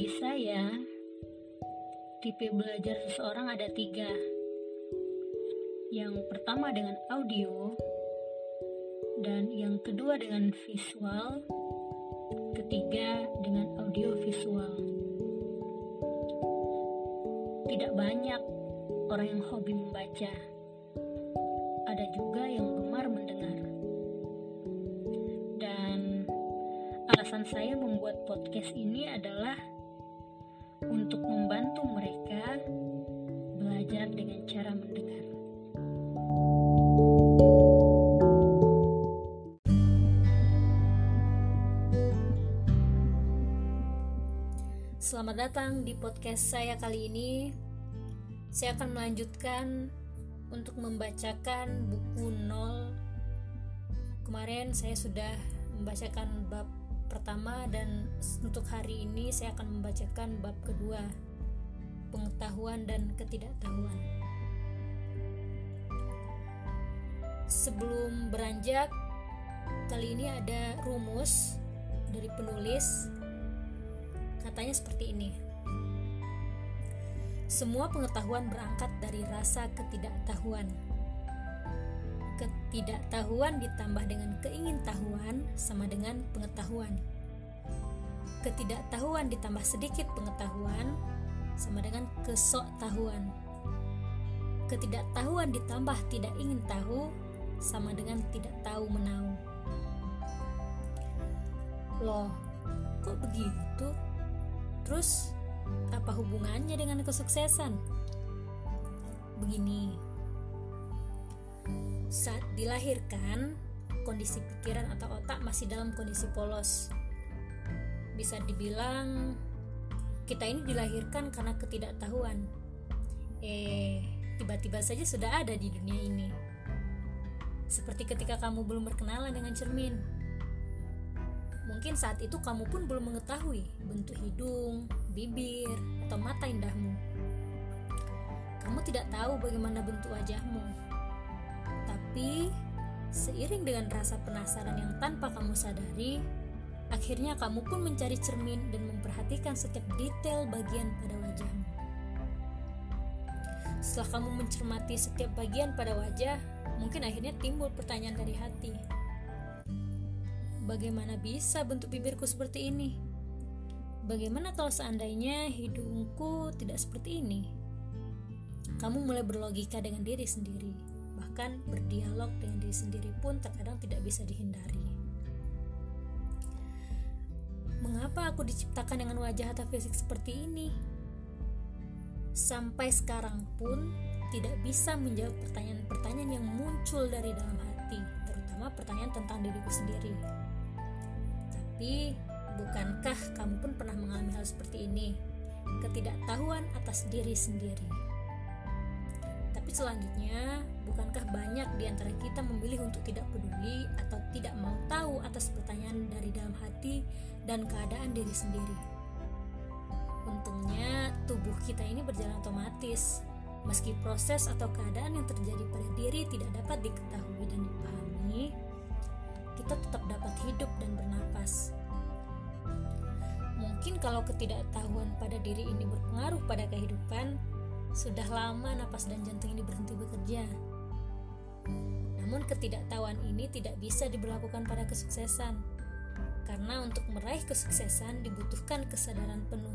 Bagi saya, tipe belajar seseorang ada tiga. Yang pertama dengan audio, dan yang kedua dengan visual, ketiga dengan audio visual. Tidak banyak orang yang hobi membaca, ada juga yang gemar mendengar. Dan alasan saya membuat podcast ini adalah untuk membantu mereka belajar dengan cara mendengar. Selamat datang di podcast saya kali ini. Saya akan melanjutkan untuk membacakan buku nol. Kemarin saya sudah membacakan bab pertama dan untuk hari ini saya akan membacakan bab kedua, pengetahuan dan ketidaktahuan. Sebelum beranjak, kali ini ada rumus dari penulis Katanya seperti ini. Semua pengetahuan berangkat dari rasa ketidaktahuan. Ketidaktahuan ditambah dengan keingintahuan sama dengan pengetahuan. Ketidaktahuan ditambah sedikit pengetahuan sama dengan kesoktahuan. Ketidaktahuan ditambah tidak ingin tahu sama dengan tidak tahu menau. Loh, kok begitu? Terus, apa hubungannya dengan kesuksesan? Begini, saat dilahirkan, kondisi pikiran atau otak masih dalam kondisi polos. Bisa dibilang, kita ini dilahirkan karena ketidaktahuan. Eh, tiba-tiba saja sudah ada di dunia ini. Seperti ketika kamu belum berkenalan dengan cermin, Mungkin saat itu kamu pun belum mengetahui bentuk hidung, bibir, atau mata indahmu. Kamu tidak tahu bagaimana bentuk wajahmu. Tapi, seiring dengan rasa penasaran yang tanpa kamu sadari, akhirnya kamu pun mencari cermin dan memperhatikan setiap detail bagian pada wajahmu. Setelah kamu mencermati setiap bagian pada wajah, mungkin akhirnya timbul pertanyaan dari hati Bagaimana bisa bentuk bibirku seperti ini? Bagaimana kalau seandainya hidungku tidak seperti ini? Kamu mulai berlogika dengan diri sendiri, bahkan berdialog dengan diri sendiri pun terkadang tidak bisa dihindari. Mengapa aku diciptakan dengan wajah atau fisik seperti ini? Sampai sekarang pun tidak bisa menjawab pertanyaan-pertanyaan yang muncul dari dalam hati, terutama pertanyaan tentang diriku sendiri. Tapi, bukankah kamu pun pernah mengalami hal seperti ini? Ketidaktahuan atas diri sendiri. Tapi selanjutnya, bukankah banyak di antara kita memilih untuk tidak peduli atau tidak mau tahu atas pertanyaan dari dalam hati dan keadaan diri sendiri? Untungnya, tubuh kita ini berjalan otomatis. Meski proses atau keadaan yang terjadi pada diri tidak dapat diketahui dan dipahami, kita tetap dapat hidup dan bernapas. Mungkin kalau ketidaktahuan pada diri ini berpengaruh pada kehidupan, sudah lama napas dan jantung ini berhenti bekerja. Namun ketidaktahuan ini tidak bisa diberlakukan pada kesuksesan. Karena untuk meraih kesuksesan dibutuhkan kesadaran penuh.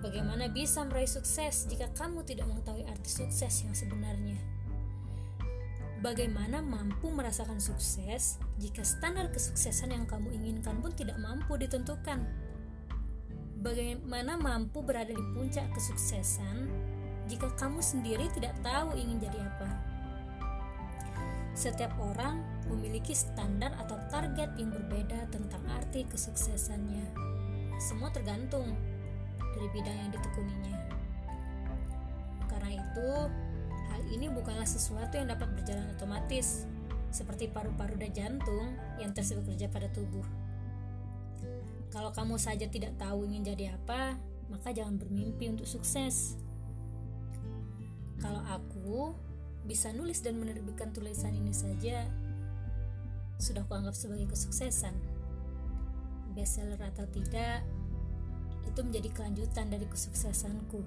Bagaimana bisa meraih sukses jika kamu tidak mengetahui arti sukses yang sebenarnya? Bagaimana mampu merasakan sukses jika standar kesuksesan yang kamu inginkan pun tidak mampu ditentukan? Bagaimana mampu berada di puncak kesuksesan jika kamu sendiri tidak tahu ingin jadi apa? Setiap orang memiliki standar atau target yang berbeda tentang arti kesuksesannya. Semua tergantung dari bidang yang ditekuninya. Karena itu, Hal ini bukanlah sesuatu yang dapat berjalan otomatis, seperti paru-paru dan jantung yang terus bekerja pada tubuh. Kalau kamu saja tidak tahu ingin jadi apa, maka jangan bermimpi untuk sukses. Kalau aku bisa nulis dan menerbitkan tulisan ini saja, sudah kuanggap sebagai kesuksesan. Bestseller atau tidak, itu menjadi kelanjutan dari kesuksesanku.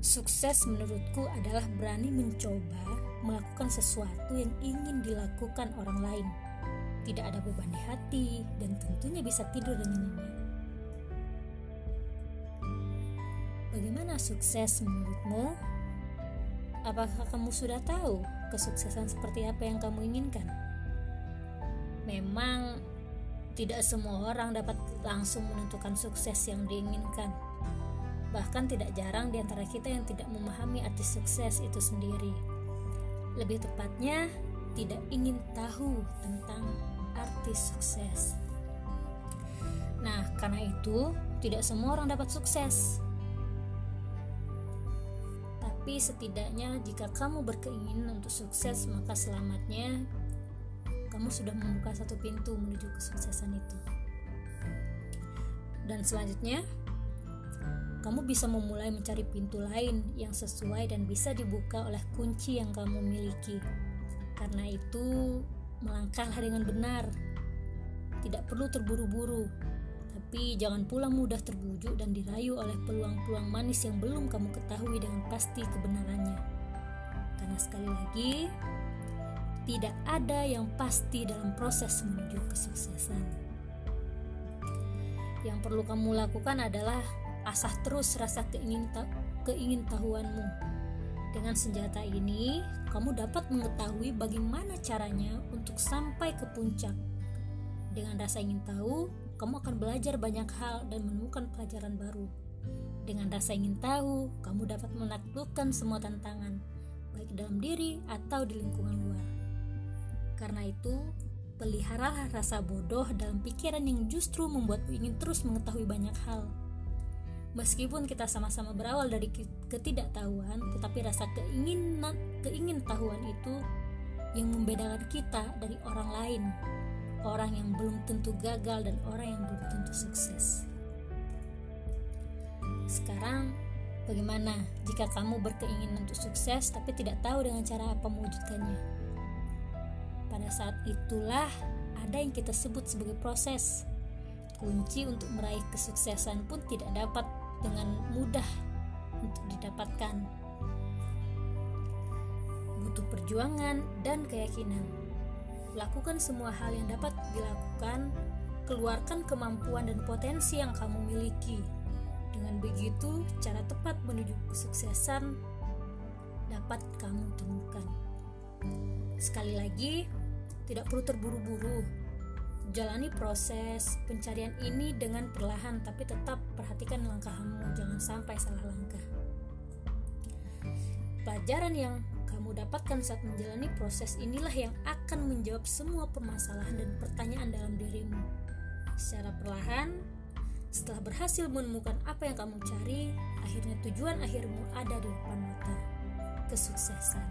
Sukses menurutku adalah berani mencoba melakukan sesuatu yang ingin dilakukan orang lain. Tidak ada beban di hati dan tentunya bisa tidur dengan nyenyak. Bagaimana sukses menurutmu? Apakah kamu sudah tahu kesuksesan seperti apa yang kamu inginkan? Memang tidak semua orang dapat langsung menentukan sukses yang diinginkan. Bahkan tidak jarang di antara kita yang tidak memahami arti sukses itu sendiri. Lebih tepatnya, tidak ingin tahu tentang arti sukses. Nah, karena itu, tidak semua orang dapat sukses. Tapi setidaknya jika kamu berkeinginan untuk sukses, maka selamatnya kamu sudah membuka satu pintu menuju kesuksesan itu. Dan selanjutnya, kamu bisa memulai mencari pintu lain yang sesuai dan bisa dibuka oleh kunci yang kamu miliki. Karena itu, melangkahlah dengan benar. Tidak perlu terburu-buru, tapi jangan pula mudah terbujuk dan dirayu oleh peluang-peluang manis yang belum kamu ketahui dengan pasti kebenarannya. Karena sekali lagi, tidak ada yang pasti dalam proses menuju kesuksesan. Yang perlu kamu lakukan adalah asah terus rasa keingin keingintahuanmu. Dengan senjata ini, kamu dapat mengetahui bagaimana caranya untuk sampai ke puncak. Dengan rasa ingin tahu, kamu akan belajar banyak hal dan menemukan pelajaran baru. Dengan rasa ingin tahu, kamu dapat menaklukkan semua tantangan, baik dalam diri atau di lingkungan luar. Karena itu, peliharalah rasa bodoh dalam pikiran yang justru membuatmu ingin terus mengetahui banyak hal. Meskipun kita sama-sama berawal dari ketidaktahuan, tetapi rasa keinginan keingintahuan itu yang membedakan kita dari orang lain orang yang belum tentu gagal dan orang yang belum tentu sukses. Sekarang, bagaimana jika kamu berkeinginan untuk sukses tapi tidak tahu dengan cara apa mewujudkannya? Pada saat itulah ada yang kita sebut sebagai proses. Kunci untuk meraih kesuksesan pun tidak dapat dengan mudah untuk didapatkan. Butuh perjuangan dan keyakinan lakukan semua hal yang dapat dilakukan, keluarkan kemampuan dan potensi yang kamu miliki. Dengan begitu, cara tepat menuju kesuksesan dapat kamu temukan. Sekali lagi, tidak perlu terburu-buru. Jalani proses pencarian ini dengan perlahan, tapi tetap perhatikan langkahmu, jangan sampai salah langkah. Pelajaran yang dapatkan saat menjalani proses inilah yang akan menjawab semua permasalahan dan pertanyaan dalam dirimu. Secara perlahan, setelah berhasil menemukan apa yang kamu cari, akhirnya tujuan akhirmu ada di depan mata. Kesuksesan.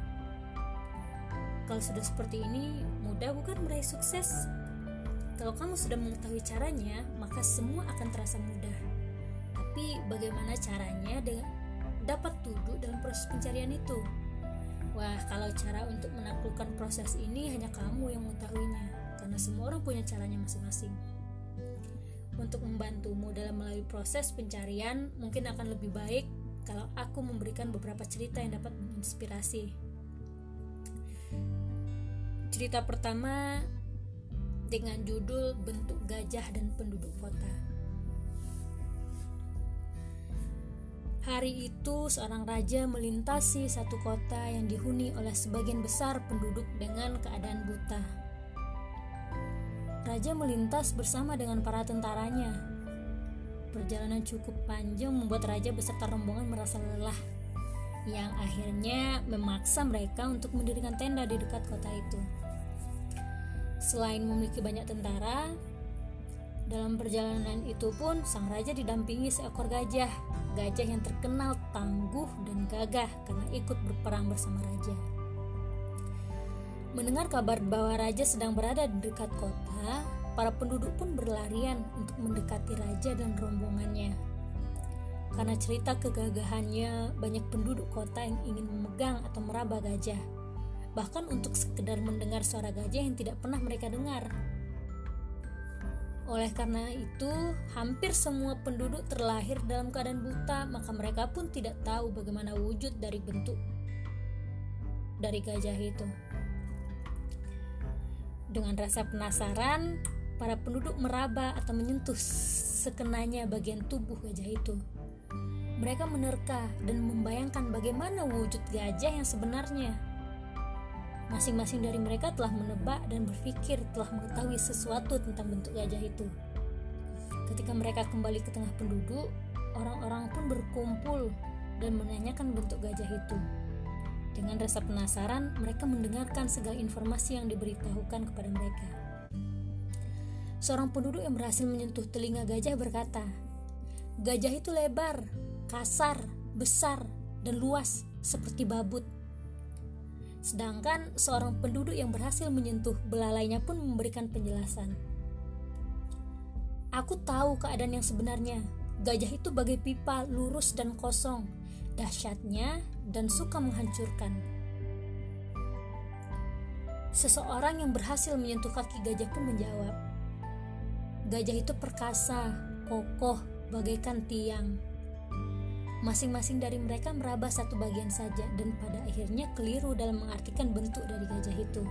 Kalau sudah seperti ini, mudah bukan meraih sukses? Kalau kamu sudah mengetahui caranya, maka semua akan terasa mudah. Tapi bagaimana caranya dengan dapat duduk dalam proses pencarian itu? Wah, kalau cara untuk menaklukkan proses ini hanya kamu yang mengetahuinya, karena semua orang punya caranya masing-masing. Untuk membantumu dalam melalui proses pencarian, mungkin akan lebih baik kalau aku memberikan beberapa cerita yang dapat menginspirasi. Cerita pertama dengan judul Bentuk Gajah dan Penduduk Kota. Hari itu, seorang raja melintasi satu kota yang dihuni oleh sebagian besar penduduk dengan keadaan buta. Raja melintas bersama dengan para tentaranya. Perjalanan cukup panjang membuat raja beserta rombongan merasa lelah, yang akhirnya memaksa mereka untuk mendirikan tenda di dekat kota itu. Selain memiliki banyak tentara, dalam perjalanan itu pun sang raja didampingi seekor gajah gajah yang terkenal tangguh dan gagah karena ikut berperang bersama raja. Mendengar kabar bahwa raja sedang berada di dekat kota, para penduduk pun berlarian untuk mendekati raja dan rombongannya. Karena cerita kegagahannya, banyak penduduk kota yang ingin memegang atau meraba gajah, bahkan untuk sekedar mendengar suara gajah yang tidak pernah mereka dengar. Oleh karena itu, hampir semua penduduk terlahir dalam keadaan buta, maka mereka pun tidak tahu bagaimana wujud dari bentuk dari gajah itu. Dengan rasa penasaran, para penduduk meraba atau menyentuh sekenanya bagian tubuh gajah itu. Mereka menerka dan membayangkan bagaimana wujud gajah yang sebenarnya. Masing-masing dari mereka telah menebak dan berpikir telah mengetahui sesuatu tentang bentuk gajah itu. Ketika mereka kembali ke tengah penduduk, orang-orang pun berkumpul dan menanyakan bentuk gajah itu. Dengan rasa penasaran, mereka mendengarkan segala informasi yang diberitahukan kepada mereka. Seorang penduduk yang berhasil menyentuh telinga gajah berkata, "Gajah itu lebar, kasar, besar, dan luas seperti babut." Sedangkan seorang penduduk yang berhasil menyentuh belalainya pun memberikan penjelasan. Aku tahu keadaan yang sebenarnya. Gajah itu bagai pipa, lurus dan kosong, dahsyatnya dan suka menghancurkan. Seseorang yang berhasil menyentuh kaki gajah pun menjawab, "Gajah itu perkasa, kokoh, bagaikan tiang." Masing-masing dari mereka meraba satu bagian saja dan pada akhirnya keliru dalam mengartikan bentuk dari gajah itu.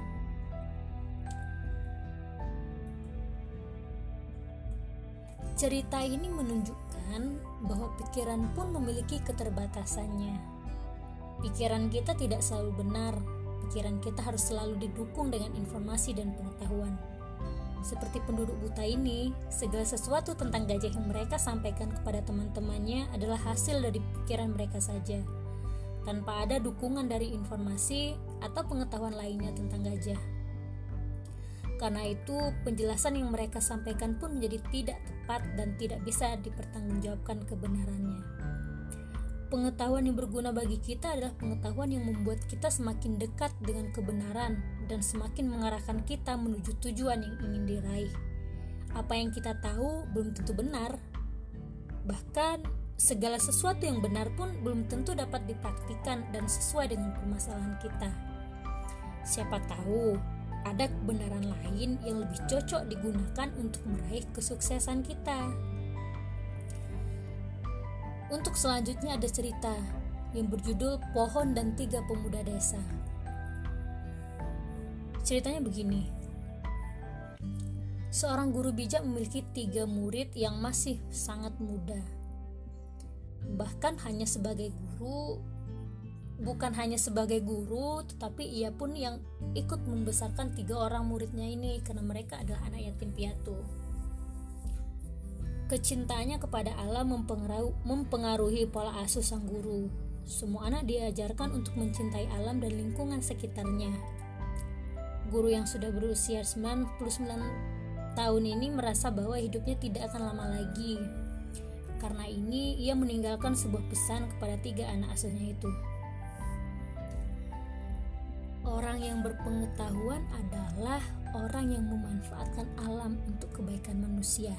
Cerita ini menunjukkan bahwa pikiran pun memiliki keterbatasannya. Pikiran kita tidak selalu benar, pikiran kita harus selalu didukung dengan informasi dan pengetahuan. Seperti penduduk buta ini, segala sesuatu tentang gajah yang mereka sampaikan kepada teman-temannya adalah hasil dari pikiran mereka saja, tanpa ada dukungan dari informasi atau pengetahuan lainnya tentang gajah. Karena itu, penjelasan yang mereka sampaikan pun menjadi tidak tepat dan tidak bisa dipertanggungjawabkan kebenarannya. Pengetahuan yang berguna bagi kita adalah pengetahuan yang membuat kita semakin dekat dengan kebenaran dan semakin mengarahkan kita menuju tujuan yang ingin diraih. Apa yang kita tahu belum tentu benar, bahkan segala sesuatu yang benar pun belum tentu dapat dipraktikkan dan sesuai dengan permasalahan kita. Siapa tahu ada kebenaran lain yang lebih cocok digunakan untuk meraih kesuksesan kita. Untuk selanjutnya ada cerita yang berjudul Pohon dan Tiga Pemuda Desa. Ceritanya begini. Seorang guru bijak memiliki tiga murid yang masih sangat muda. Bahkan hanya sebagai guru, bukan hanya sebagai guru, tetapi ia pun yang ikut membesarkan tiga orang muridnya ini karena mereka adalah anak yatim piatu. Kecintaannya kepada Allah mempengaruhi pola asuh sang guru. Semua anak diajarkan untuk mencintai alam dan lingkungan sekitarnya guru yang sudah berusia 99 tahun ini merasa bahwa hidupnya tidak akan lama lagi. Karena ini, ia meninggalkan sebuah pesan kepada tiga anak asuhnya itu. Orang yang berpengetahuan adalah orang yang memanfaatkan alam untuk kebaikan manusia.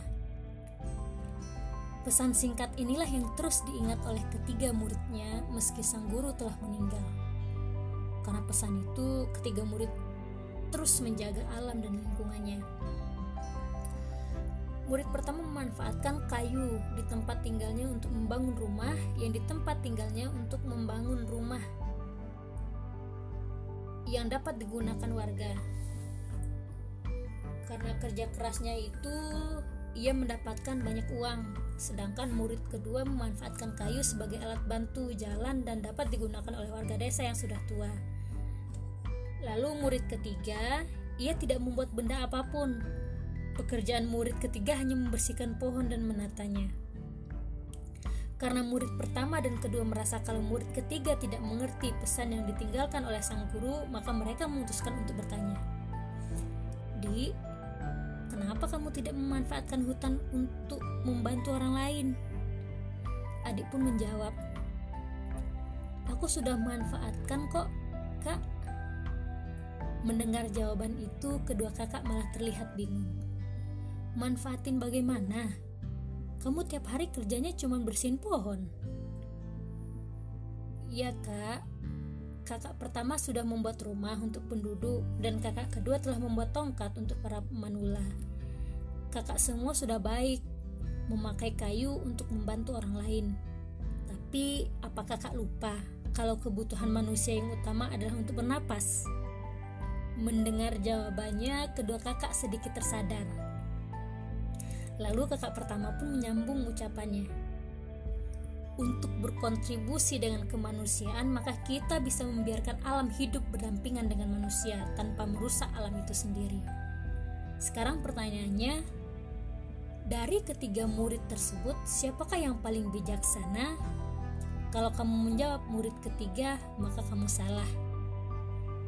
Pesan singkat inilah yang terus diingat oleh ketiga muridnya meski sang guru telah meninggal. Karena pesan itu, ketiga murid terus menjaga alam dan lingkungannya. Murid pertama memanfaatkan kayu di tempat tinggalnya untuk membangun rumah, yang di tempat tinggalnya untuk membangun rumah yang dapat digunakan warga. Karena kerja kerasnya itu, ia mendapatkan banyak uang, sedangkan murid kedua memanfaatkan kayu sebagai alat bantu jalan dan dapat digunakan oleh warga desa yang sudah tua. Lalu murid ketiga, ia tidak membuat benda apa pun. Pekerjaan murid ketiga hanya membersihkan pohon dan menatanya. Karena murid pertama dan kedua merasa kalau murid ketiga tidak mengerti pesan yang ditinggalkan oleh sang guru, maka mereka memutuskan untuk bertanya. Di, kenapa kamu tidak memanfaatkan hutan untuk membantu orang lain? Adik pun menjawab, Aku sudah memanfaatkan kok, kak. Mendengar jawaban itu, kedua kakak malah terlihat bingung. Manfaatin bagaimana? Kamu tiap hari kerjanya cuma bersihin pohon. Ya kak, kakak pertama sudah membuat rumah untuk penduduk dan kakak kedua telah membuat tongkat untuk para pemanula. kakak semua sudah baik memakai kayu untuk membantu orang lain. Tapi apakah kakak lupa kalau kebutuhan manusia yang utama adalah untuk bernapas? Mendengar jawabannya, kedua kakak sedikit tersadar. Lalu kakak pertama pun menyambung ucapannya. Untuk berkontribusi dengan kemanusiaan, maka kita bisa membiarkan alam hidup berdampingan dengan manusia tanpa merusak alam itu sendiri. Sekarang pertanyaannya, dari ketiga murid tersebut, siapakah yang paling bijaksana? Kalau kamu menjawab murid ketiga, maka kamu salah.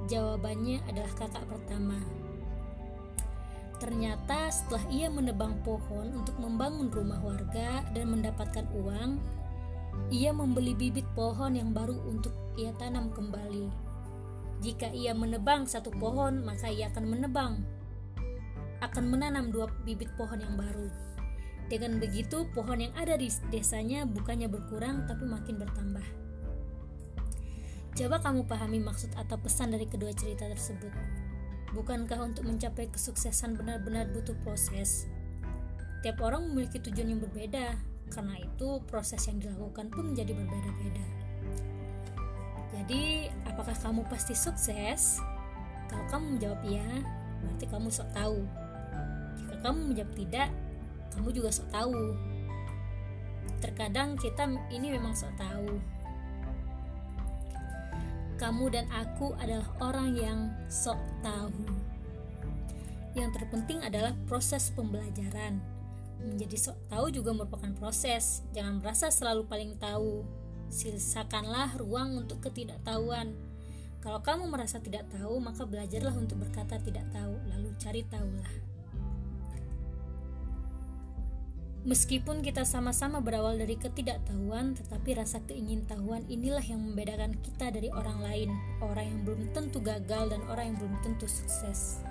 Jawabannya adalah kakak pertama. Ternyata setelah ia menebang pohon untuk membangun rumah warga dan mendapatkan uang, ia membeli bibit pohon yang baru untuk ia tanam kembali. Jika ia menebang satu pohon, maka ia akan menebang akan menanam dua bibit pohon yang baru. Dengan begitu, pohon yang ada di desanya bukannya berkurang tapi makin bertambah. Coba kamu pahami maksud atau pesan dari kedua cerita tersebut. Bukankah untuk mencapai kesuksesan benar-benar butuh proses? Tiap orang memiliki tujuan yang berbeda, karena itu proses yang dilakukan pun menjadi berbeda-beda. Jadi, apakah kamu pasti sukses? Kalau kamu menjawab iya, berarti kamu sok tahu. Jika kamu menjawab tidak, kamu juga sok tahu terkadang kita ini memang sok tahu kamu dan aku adalah orang yang sok tahu. Yang terpenting adalah proses pembelajaran. Menjadi sok tahu juga merupakan proses. Jangan merasa selalu paling tahu. Sisakanlah ruang untuk ketidaktahuan. Kalau kamu merasa tidak tahu maka belajarlah untuk berkata tidak tahu lalu cari tahulah Meskipun kita sama-sama berawal dari ketidaktahuan, tetapi rasa keingintahuan inilah yang membedakan kita dari orang lain, orang yang belum tentu gagal dan orang yang belum tentu sukses.